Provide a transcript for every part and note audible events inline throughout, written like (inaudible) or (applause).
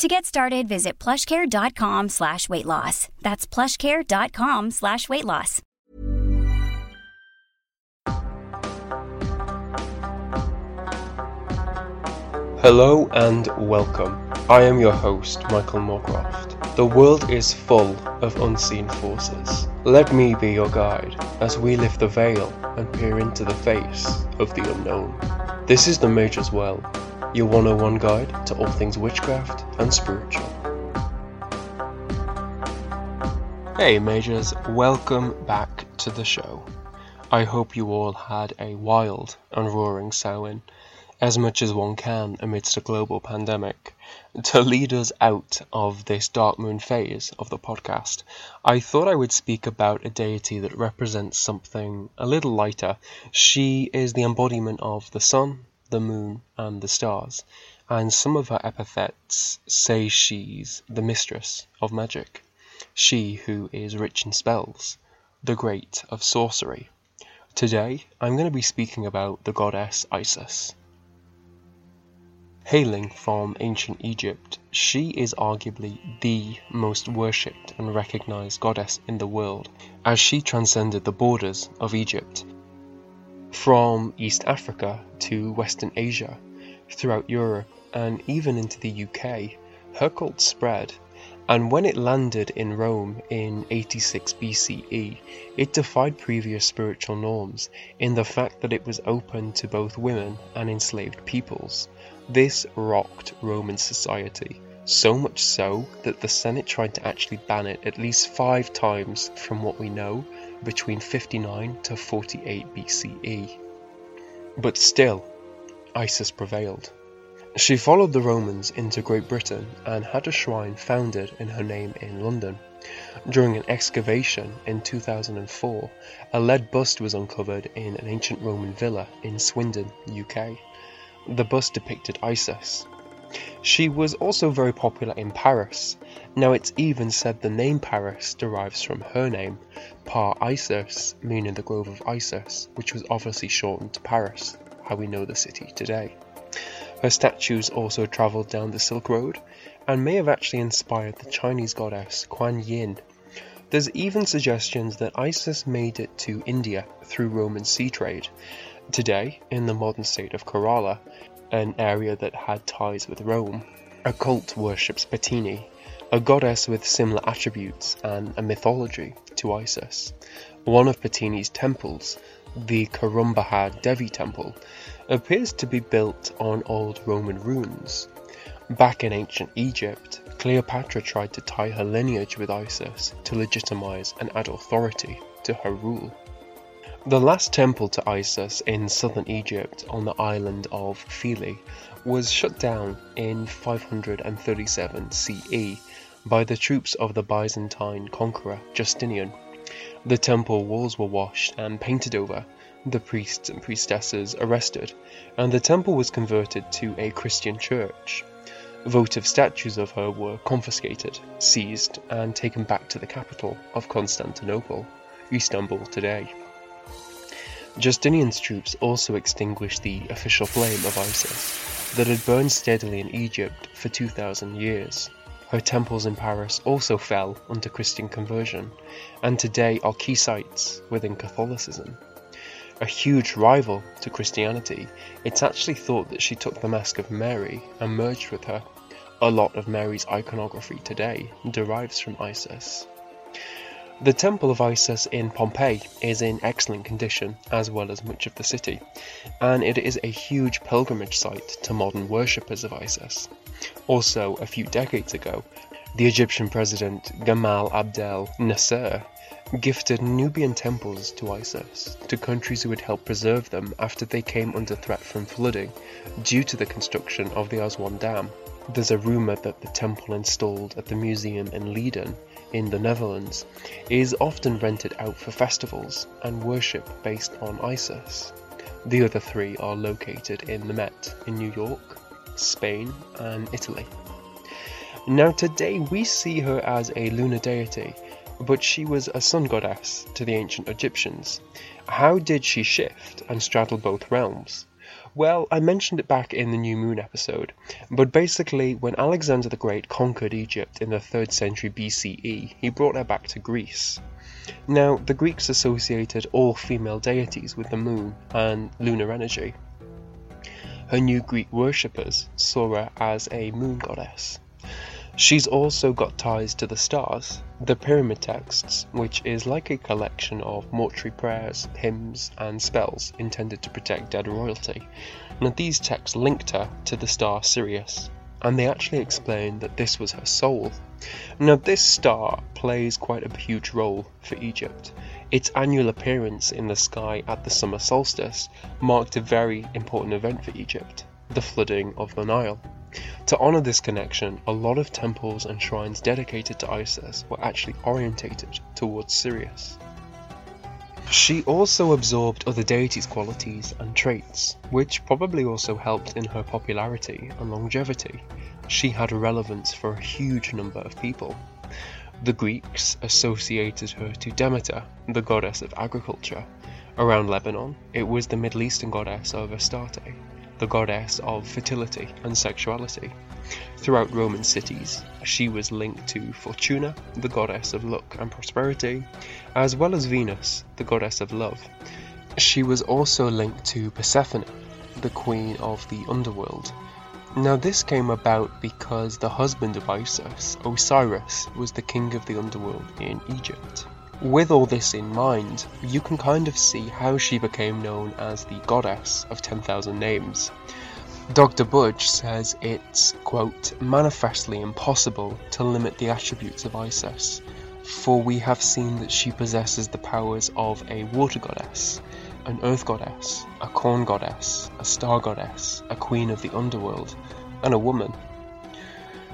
To get started, visit plushcare.com slash weight loss. That's plushcare.com slash weight loss. Hello and welcome. I am your host, Michael Moorcroft. The world is full of unseen forces. Let me be your guide as we lift the veil and peer into the face of the unknown. This is the Mage's Well, your 101 guide to all things witchcraft and spiritual. Hey Mages, welcome back to the show. I hope you all had a wild and roaring Samhain as much as one can amidst a global pandemic. To lead us out of this dark moon phase of the podcast, I thought I would speak about a deity that represents something a little lighter. She is the embodiment of the sun, the moon, and the stars, and some of her epithets say she's the mistress of magic, she who is rich in spells, the great of sorcery. Today, I'm going to be speaking about the goddess Isis. Hailing from ancient Egypt, she is arguably the most worshipped and recognized goddess in the world, as she transcended the borders of Egypt. From East Africa to Western Asia, throughout Europe, and even into the UK, her cult spread, and when it landed in Rome in 86 BCE, it defied previous spiritual norms in the fact that it was open to both women and enslaved peoples. This rocked Roman society, so much so that the Senate tried to actually ban it at least five times from what we know between 59 to 48 BCE. But still, Isis prevailed. She followed the Romans into Great Britain and had a shrine founded in her name in London. During an excavation in 2004, a lead bust was uncovered in an ancient Roman villa in Swindon, UK. The bust depicted Isis. She was also very popular in Paris. Now it's even said the name Paris derives from her name, Par Isis, meaning the Grove of Isis, which was obviously shortened to Paris, how we know the city today. Her statues also travelled down the Silk Road and may have actually inspired the Chinese goddess Kuan Yin. There's even suggestions that Isis made it to India through Roman sea trade, Today, in the modern state of Kerala, an area that had ties with Rome, a cult worships Pattini, a goddess with similar attributes and a mythology to Isis. One of Pattini's temples, the Karumbahar Devi Temple, appears to be built on old Roman ruins. Back in ancient Egypt, Cleopatra tried to tie her lineage with Isis to legitimize and add authority to her rule. The last temple to Isis in southern Egypt on the island of Philae was shut down in 537 CE by the troops of the Byzantine conqueror Justinian. The temple walls were washed and painted over, the priests and priestesses arrested, and the temple was converted to a Christian church. Votive statues of her were confiscated, seized, and taken back to the capital of Constantinople. Istanbul today. Justinian's troops also extinguished the official flame of Isis that had burned steadily in Egypt for 2,000 years. Her temples in Paris also fell under Christian conversion, and today are key sites within Catholicism. A huge rival to Christianity, it's actually thought that she took the mask of Mary and merged with her. A lot of Mary's iconography today derives from Isis. The Temple of Isis in Pompeii is in excellent condition, as well as much of the city, and it is a huge pilgrimage site to modern worshippers of Isis. Also, a few decades ago, the Egyptian president Gamal Abdel Nasser gifted Nubian temples to Isis to countries who would help preserve them after they came under threat from flooding due to the construction of the Aswan Dam. There's a rumour that the temple installed at the museum in Leiden in the Netherlands is often rented out for festivals and worship based on Isis. The other three are located in the Met in New York, Spain, and Italy. Now, today we see her as a lunar deity, but she was a sun goddess to the ancient Egyptians. How did she shift and straddle both realms? Well, I mentioned it back in the New Moon episode, but basically, when Alexander the Great conquered Egypt in the 3rd century BCE, he brought her back to Greece. Now, the Greeks associated all female deities with the moon and lunar energy. Her new Greek worshippers saw her as a moon goddess. She's also got ties to the stars, the Pyramid Texts, which is like a collection of mortuary prayers, hymns, and spells intended to protect dead royalty. Now, these texts linked her to the star Sirius, and they actually explain that this was her soul. Now, this star plays quite a huge role for Egypt. Its annual appearance in the sky at the summer solstice marked a very important event for Egypt the flooding of the Nile. To honour this connection, a lot of temples and shrines dedicated to Isis were actually orientated towards Sirius. She also absorbed other deities' qualities and traits, which probably also helped in her popularity and longevity. She had relevance for a huge number of people. The Greeks associated her to Demeter, the goddess of agriculture. Around Lebanon, it was the Middle Eastern goddess of Astarte the goddess of fertility and sexuality. Throughout Roman cities, she was linked to Fortuna, the goddess of luck and prosperity, as well as Venus, the goddess of love. She was also linked to Persephone, the queen of the underworld. Now, this came about because the husband of Isis, Osiris, was the king of the underworld in Egypt. With all this in mind, you can kind of see how she became known as the goddess of 10,000 names. Dr. Budge says it's, quote, manifestly impossible to limit the attributes of Isis, for we have seen that she possesses the powers of a water goddess, an earth goddess, a corn goddess, a star goddess, a queen of the underworld, and a woman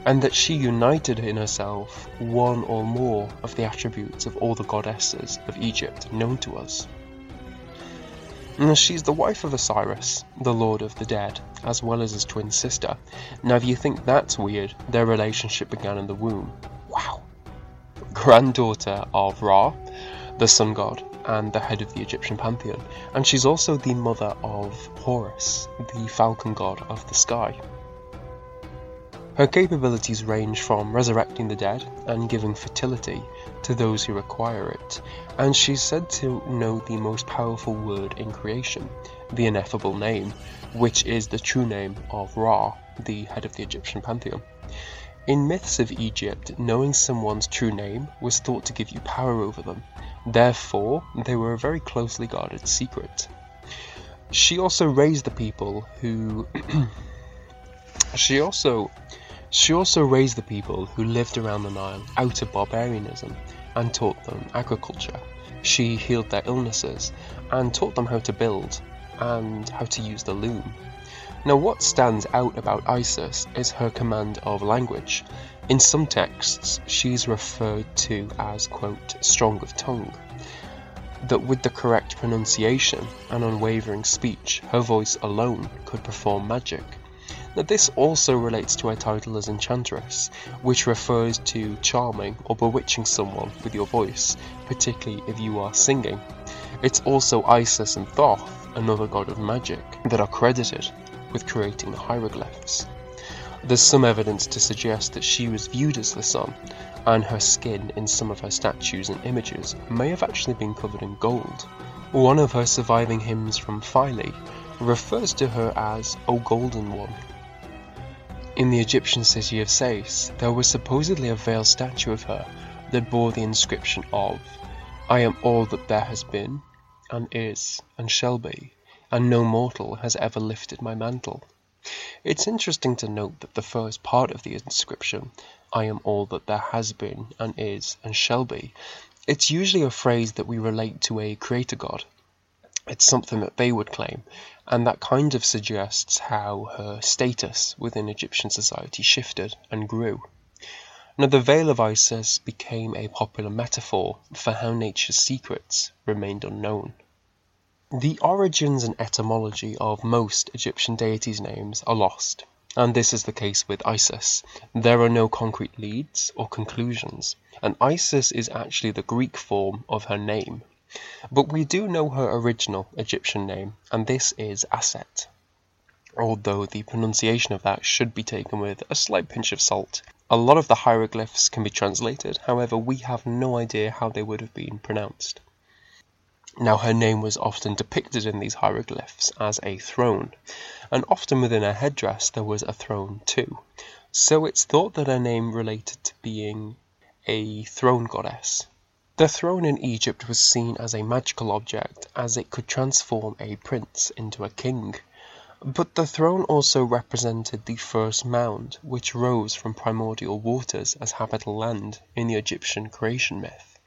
and that she united in herself one or more of the attributes of all the goddesses of Egypt known to us. She's the wife of Osiris, the lord of the dead, as well as his twin sister. Now, if you think that's weird, their relationship began in the womb. Wow. Granddaughter of Ra, the sun god, and the head of the Egyptian pantheon, and she's also the mother of Horus, the falcon god of the sky. Her capabilities range from resurrecting the dead and giving fertility to those who require it, and she's said to know the most powerful word in creation, the ineffable name, which is the true name of Ra, the head of the Egyptian pantheon. In myths of Egypt, knowing someone's true name was thought to give you power over them. Therefore, they were a very closely guarded secret. She also raised the people who. (clears throat) she also she also raised the people who lived around the Nile out of barbarianism and taught them agriculture. She healed their illnesses and taught them how to build and how to use the loom. Now, what stands out about Isis is her command of language. In some texts, she's referred to as, quote, strong of tongue. That with the correct pronunciation and unwavering speech, her voice alone could perform magic. Now, this also relates to her title as Enchantress, which refers to charming or bewitching someone with your voice, particularly if you are singing. It's also Isis and Thoth, another god of magic, that are credited with creating the hieroglyphs. There's some evidence to suggest that she was viewed as the sun, and her skin in some of her statues and images may have actually been covered in gold. One of her surviving hymns from Philae refers to her as O Golden One. In the Egyptian city of Sais, there was supposedly a veiled statue of her that bore the inscription of, I am all that there has been, and is, and shall be, and no mortal has ever lifted my mantle. It's interesting to note that the first part of the inscription, I am all that there has been, and is, and shall be, it's usually a phrase that we relate to a creator god. It's something that they would claim, and that kind of suggests how her status within Egyptian society shifted and grew. Now, the veil of Isis became a popular metaphor for how nature's secrets remained unknown. The origins and etymology of most Egyptian deities' names are lost, and this is the case with Isis. There are no concrete leads or conclusions, and Isis is actually the Greek form of her name. But we do know her original Egyptian name, and this is Aset, although the pronunciation of that should be taken with a slight pinch of salt. A lot of the hieroglyphs can be translated, however, we have no idea how they would have been pronounced. Now, her name was often depicted in these hieroglyphs as a throne, and often within her headdress there was a throne too. So it's thought that her name related to being a throne goddess. The throne in Egypt was seen as a magical object as it could transform a prince into a king. But the throne also represented the first mound which rose from primordial waters as habitable land in the Egyptian creation myth.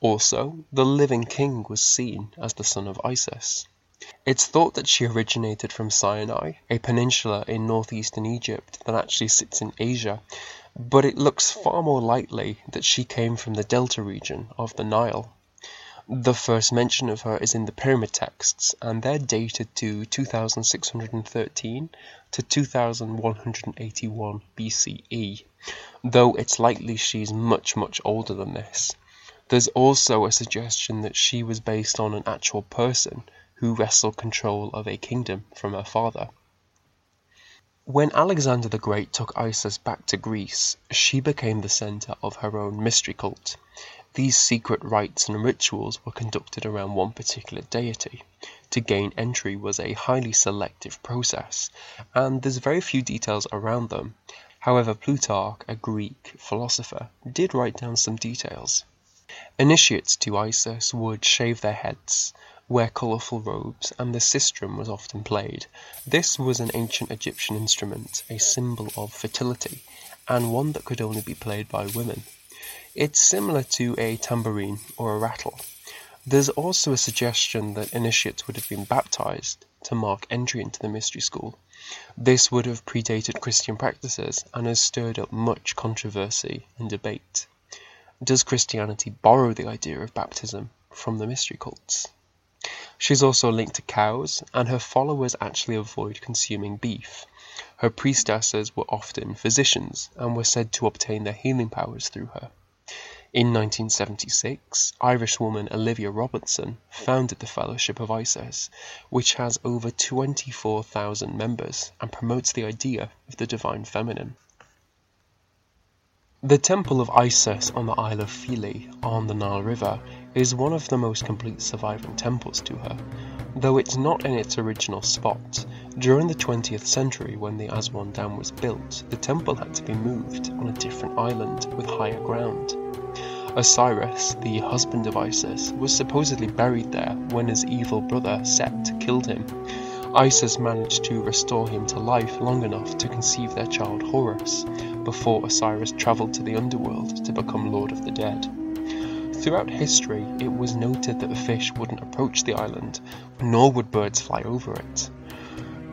Also, the living king was seen as the son of Isis. It's thought that she originated from Sinai, a peninsula in northeastern Egypt that actually sits in Asia, but it looks far more likely that she came from the delta region of the Nile. The first mention of her is in the pyramid texts, and they're dated to 2613 to 2181 BCE, though it's likely she's much, much older than this. There's also a suggestion that she was based on an actual person who wrestled control of a kingdom from her father. When Alexander the Great took Isis back to Greece, she became the center of her own mystery cult. These secret rites and rituals were conducted around one particular deity. To gain entry was a highly selective process, and there's very few details around them. However, Plutarch, a Greek philosopher, did write down some details. Initiates to Isis would shave their heads, wear colourful robes, and the sistrum was often played. This was an ancient Egyptian instrument, a symbol of fertility, and one that could only be played by women. It's similar to a tambourine or a rattle. There's also a suggestion that initiates would have been baptized to mark entry into the mystery school. This would have predated Christian practices and has stirred up much controversy and debate. Does Christianity borrow the idea of baptism from the mystery cults? She's also linked to cows, and her followers actually avoid consuming beef. Her priestesses were often physicians and were said to obtain their healing powers through her. In 1976, Irish woman Olivia Robertson founded the Fellowship of Isis, which has over 24,000 members and promotes the idea of the divine feminine. The temple of Isis on the Isle of Philae on the Nile River is one of the most complete surviving temples to her, though it's not in its original spot. During the 20th century, when the Aswan Dam was built, the temple had to be moved on a different island with higher ground. Osiris, the husband of Isis, was supposedly buried there when his evil brother Set killed him. Isis managed to restore him to life long enough to conceive their child Horus, before Osiris travelled to the underworld to become Lord of the Dead. Throughout history, it was noted that the fish wouldn't approach the island, nor would birds fly over it.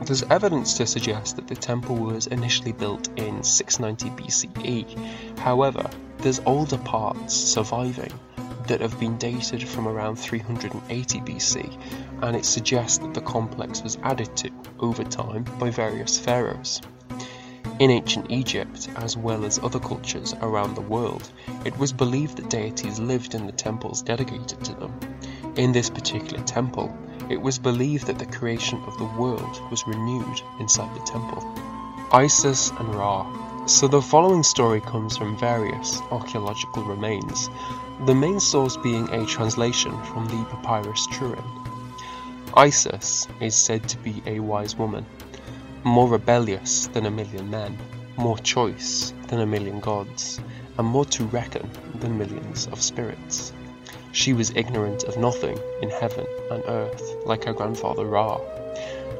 There's evidence to suggest that the temple was initially built in 690 BCE, however, there's older parts surviving that have been dated from around 380 BC, and it suggests that the complex was added to over time by various pharaohs. In ancient Egypt, as well as other cultures around the world, it was believed that deities lived in the temples dedicated to them. In this particular temple, it was believed that the creation of the world was renewed inside the temple. Isis and Ra. So the following story comes from various archaeological remains, the main source being a translation from the papyrus Turin. Isis is said to be a wise woman more rebellious than a million men, more choice than a million gods, and more to reckon than millions of spirits. She was ignorant of nothing in heaven and earth, like her grandfather Ra.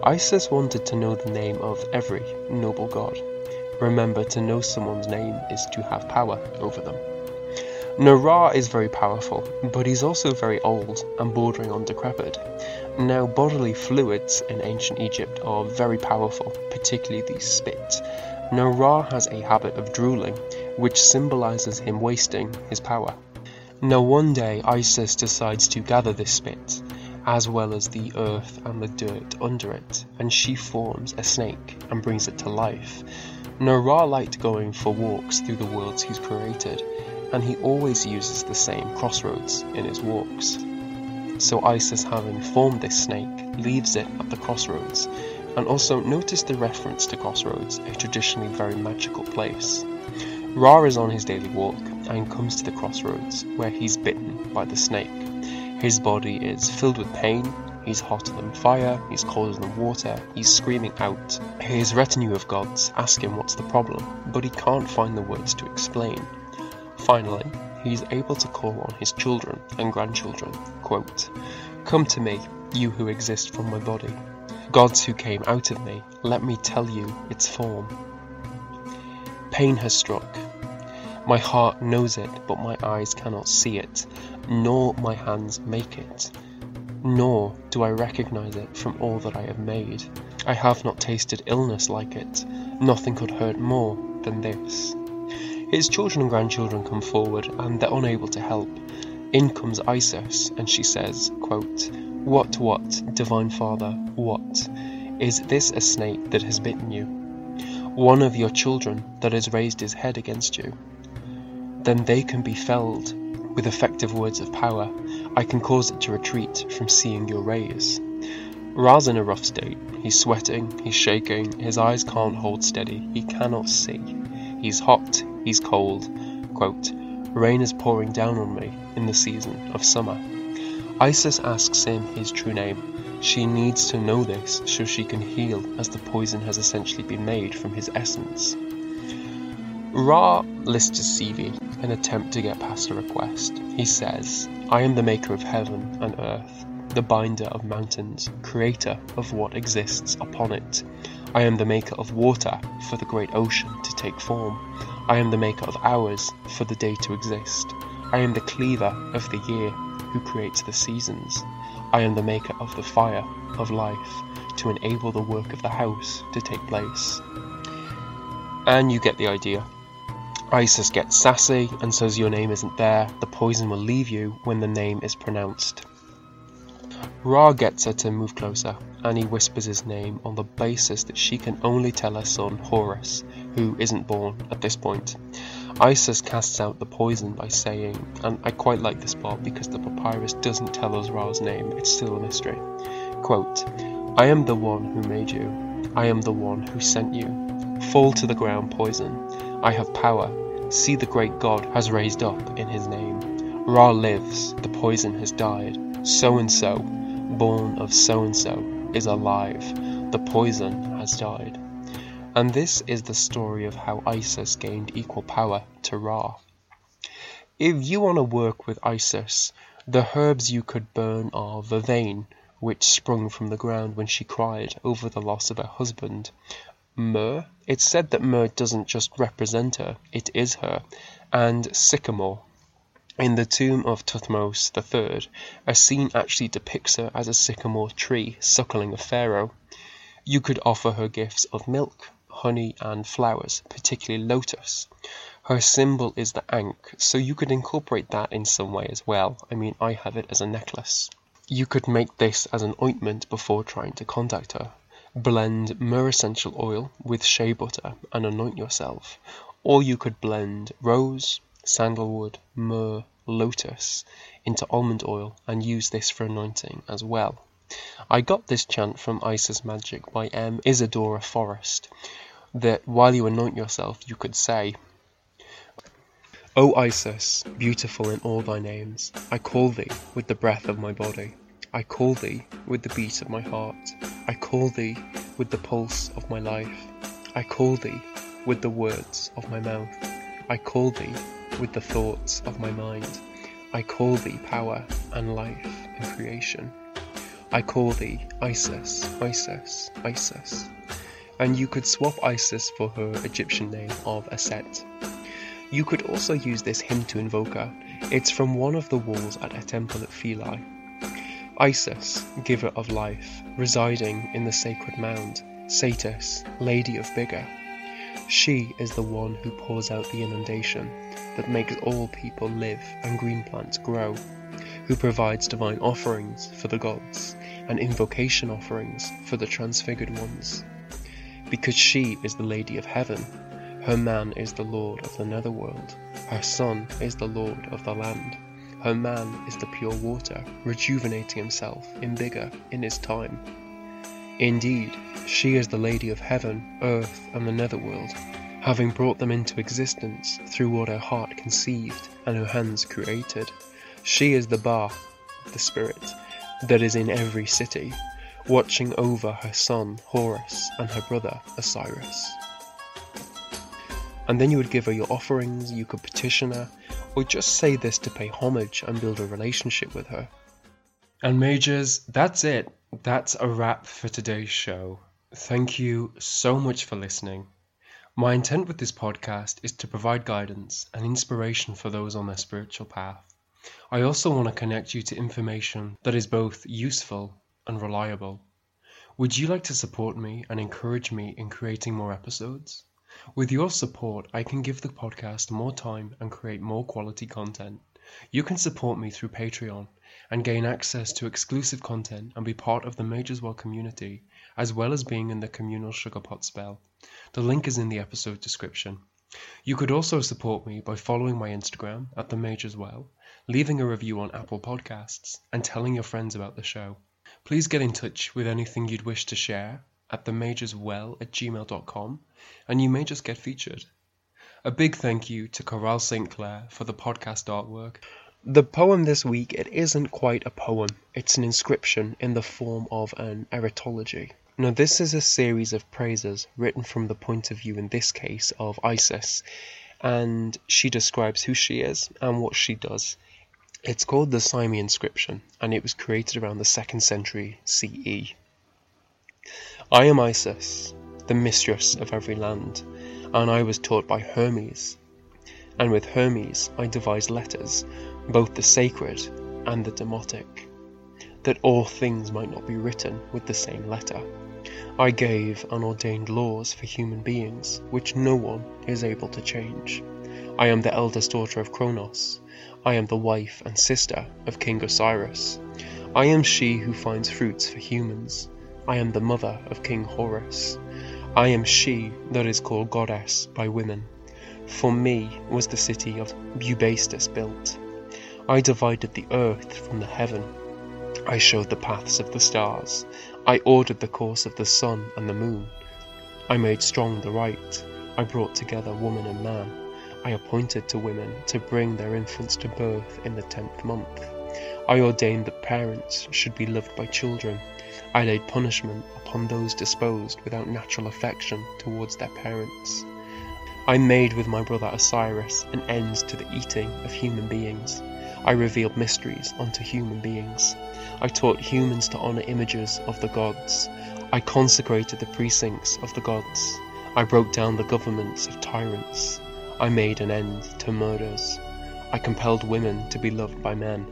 Isis wanted to know the name of every noble god. Remember, to know someone's name is to have power over them. Ra is very powerful, but he's also very old and bordering on decrepit, now, bodily fluids in ancient Egypt are very powerful, particularly the spit. Now, Ra has a habit of drooling, which symbolizes him wasting his power. Now, one day Isis decides to gather this spit, as well as the earth and the dirt under it, and she forms a snake and brings it to life. Now, Ra liked going for walks through the worlds he's created, and he always uses the same crossroads in his walks. So Isis, having formed this snake, leaves it at the crossroads. And also notice the reference to crossroads, a traditionally very magical place. Ra is on his daily walk and comes to the crossroads where he's bitten by the snake. His body is filled with pain, he's hotter than fire, he's colder than water, he's screaming out. His retinue of gods ask him what's the problem, but he can't find the words to explain. Finally, he is able to call on his children and grandchildren, quote, Come to me, you who exist from my body. Gods who came out of me, let me tell you its form. Pain has struck. My heart knows it, but my eyes cannot see it, nor my hands make it. Nor do I recognize it from all that I have made. I have not tasted illness like it. Nothing could hurt more than this. His children and grandchildren come forward and they're unable to help. In comes Isis and she says, quote, What, what, Divine Father, what? Is this a snake that has bitten you? One of your children that has raised his head against you? Then they can be felled with effective words of power. I can cause it to retreat from seeing your rays. Ra's in a rough state. He's sweating, he's shaking, his eyes can't hold steady, he cannot see. He's hot, he's cold. Quote, Rain is pouring down on me in the season of summer. Isis asks him his true name. She needs to know this so she can heal, as the poison has essentially been made from his essence. Ra lists his CV in attempt to get past a request. He says, I am the maker of heaven and earth, the binder of mountains, creator of what exists upon it. I am the maker of water for the great ocean to take form. I am the maker of hours for the day to exist. I am the cleaver of the year who creates the seasons. I am the maker of the fire of life to enable the work of the house to take place. And you get the idea. Isis gets sassy and says your name isn't there, the poison will leave you when the name is pronounced. Ra gets her to move closer, and he whispers his name on the basis that she can only tell her son Horus, who isn't born at this point. Isis casts out the poison by saying, and I quite like this part because the papyrus doesn't tell us Ra's name, it's still a mystery. Quote, I am the one who made you, I am the one who sent you. Fall to the ground, poison. I have power. See the great God has raised up in his name. Ra lives, the poison has died. So and so, born of so and so, is alive. The poison has died. And this is the story of how Isis gained equal power to Ra. If you want to work with Isis, the herbs you could burn are vervain, which sprung from the ground when she cried over the loss of her husband. Myrrh, it's said that myrrh doesn't just represent her, it is her, and sycamore, in the tomb of Thutmose III, a scene actually depicts her as a sycamore tree suckling a pharaoh. You could offer her gifts of milk, honey, and flowers, particularly lotus. Her symbol is the ankh, so you could incorporate that in some way as well. I mean, I have it as a necklace. You could make this as an ointment before trying to contact her. blend myrrh essential oil with shea butter and anoint yourself, or you could blend rose, sandalwood, myrrh, lotus into almond oil and use this for anointing as well. I got this chant from Isis Magic by M. Isidora Forrest that while you anoint yourself you could say, O Isis, beautiful in all thy names, I call thee with the breath of my body. I call thee with the beat of my heart. I call thee with the pulse of my life. I call thee with the words of my mouth. I call thee with the thoughts of my mind. I call thee power and life and creation. I call thee Isis, Isis, Isis. And you could swap Isis for her Egyptian name of Aset. You could also use this hymn to invoke her. It's from one of the walls at a temple at Philae. Isis, giver of life, residing in the sacred mound, Satis, lady of Biggeh. She is the one who pours out the inundation that makes all people live and green plants grow who provides divine offerings for the gods and invocation offerings for the transfigured ones. Because she is the Lady of Heaven, her man is the Lord of the netherworld, her son is the Lord of the land. Her man is the pure water, rejuvenating himself in Biggeh in his time. Indeed, she is the Lady of Heaven, Earth, and the netherworld, having brought them into existence through what her heart conceived and her hands created. She is the Ba, the spirit, that is in every city, watching over her son Horus and her brother Osiris. And then you would give her your offerings, you could petition her, or just say this to pay homage and build a relationship with her. And mages, that's it. That's a wrap for today's show. Thank you so much for listening. My intent with this podcast is to provide guidance and inspiration for those on their spiritual path. I also want to connect you to information that is both useful and reliable. Would you like to support me and encourage me in creating more episodes? With your support, I can give the podcast more time and create more quality content. You can support me through Patreon and gain access to exclusive content and be part of the Mages Well community, as well as being in the communal Sugar Pot spell. The link is in the episode description. You could also support me by following my Instagram at the Mages Well leaving a review on Apple Podcasts, and telling your friends about the show. Please get in touch with anything you'd wish to share at themageswell at gmail.com, and you may just get featured. A big thank you to Coral St. Clair for the podcast artwork. The poem this week, it isn't quite a poem, it's an inscription in the form of an aretalogy. Now, this is a series of praises written from the point of view, in this case, of Isis, and she describes who she is and what she does. It's called the Cyme inscription, and it was created around the 2nd century CE. I am Isis, the mistress of every land, and I was taught by Hermes. And with Hermes I devised letters, both the sacred and the demotic, that all things might not be written with the same letter. I gave and ordained laws for human beings, which no one is able to change. I am the eldest daughter of Kronos, I am the wife and sister of King Osiris. I am she who finds fruits for humans. I am the mother of King Horus. I am she that is called goddess by women. For me was the city of Bubastis built. I divided the earth from the heaven. I showed the paths of the stars. I ordered the course of the sun and the moon. I made strong the right. I brought together woman and man. I appointed to women to bring their infants to birth in the tenth month. I ordained that parents should be loved by children. I laid punishment upon those disposed without natural affection towards their parents. I made with my brother Osiris an end to the eating of human beings. I revealed mysteries unto human beings. I taught humans to honour images of the gods. I consecrated the precincts of the gods. I broke down the governments of tyrants. I made an end to murders. I compelled women to be loved by men.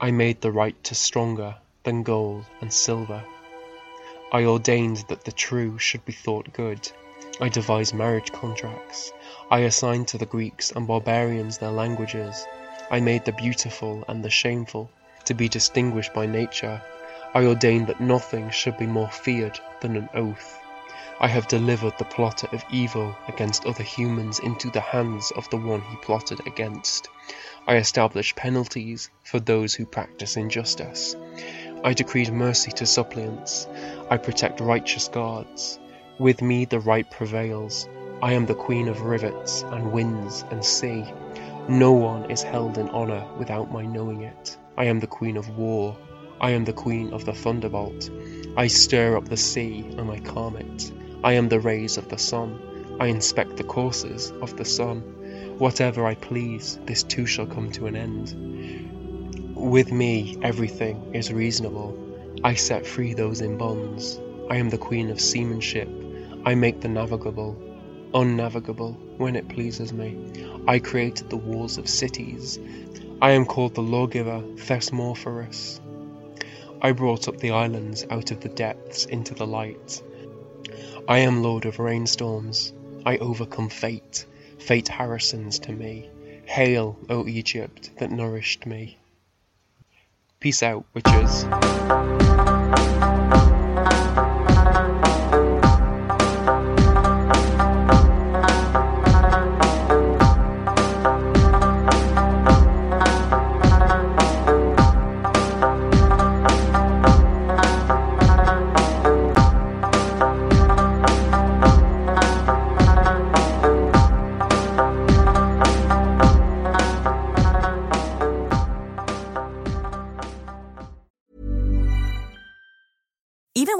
I made the right to stronger than gold and silver. I ordained that the true should be thought good. I devised marriage contracts. I assigned to the Greeks and barbarians their languages. I made the beautiful and the shameful to be distinguished by nature. I ordain that nothing should be more feared than an oath. I have delivered the plotter of evil against other humans into the hands of the one he plotted against. I established penalties for those who practice injustice. I decreed mercy to suppliants. I protect righteous guards. With me the right prevails. I am the queen of rivets and winds and sea. No one is held in honour without my knowing it. I am the queen of war. I am the queen of the thunderbolt. I stir up the sea and I calm it. I am the rays of the sun. I inspect the courses of the sun. Whatever I please, this too shall come to an end. With me, everything is reasonable. I set free those in bonds. I am the queen of seamanship. I make the navigable unnavigable when it pleases me. I created the walls of cities. I am called the lawgiver Thesmorphorus. I brought up the islands out of the depths into the light. I am lord of rainstorms. I overcome fate. Fate harassons to me. Hail, O Egypt, that nourished me. Peace out, witches.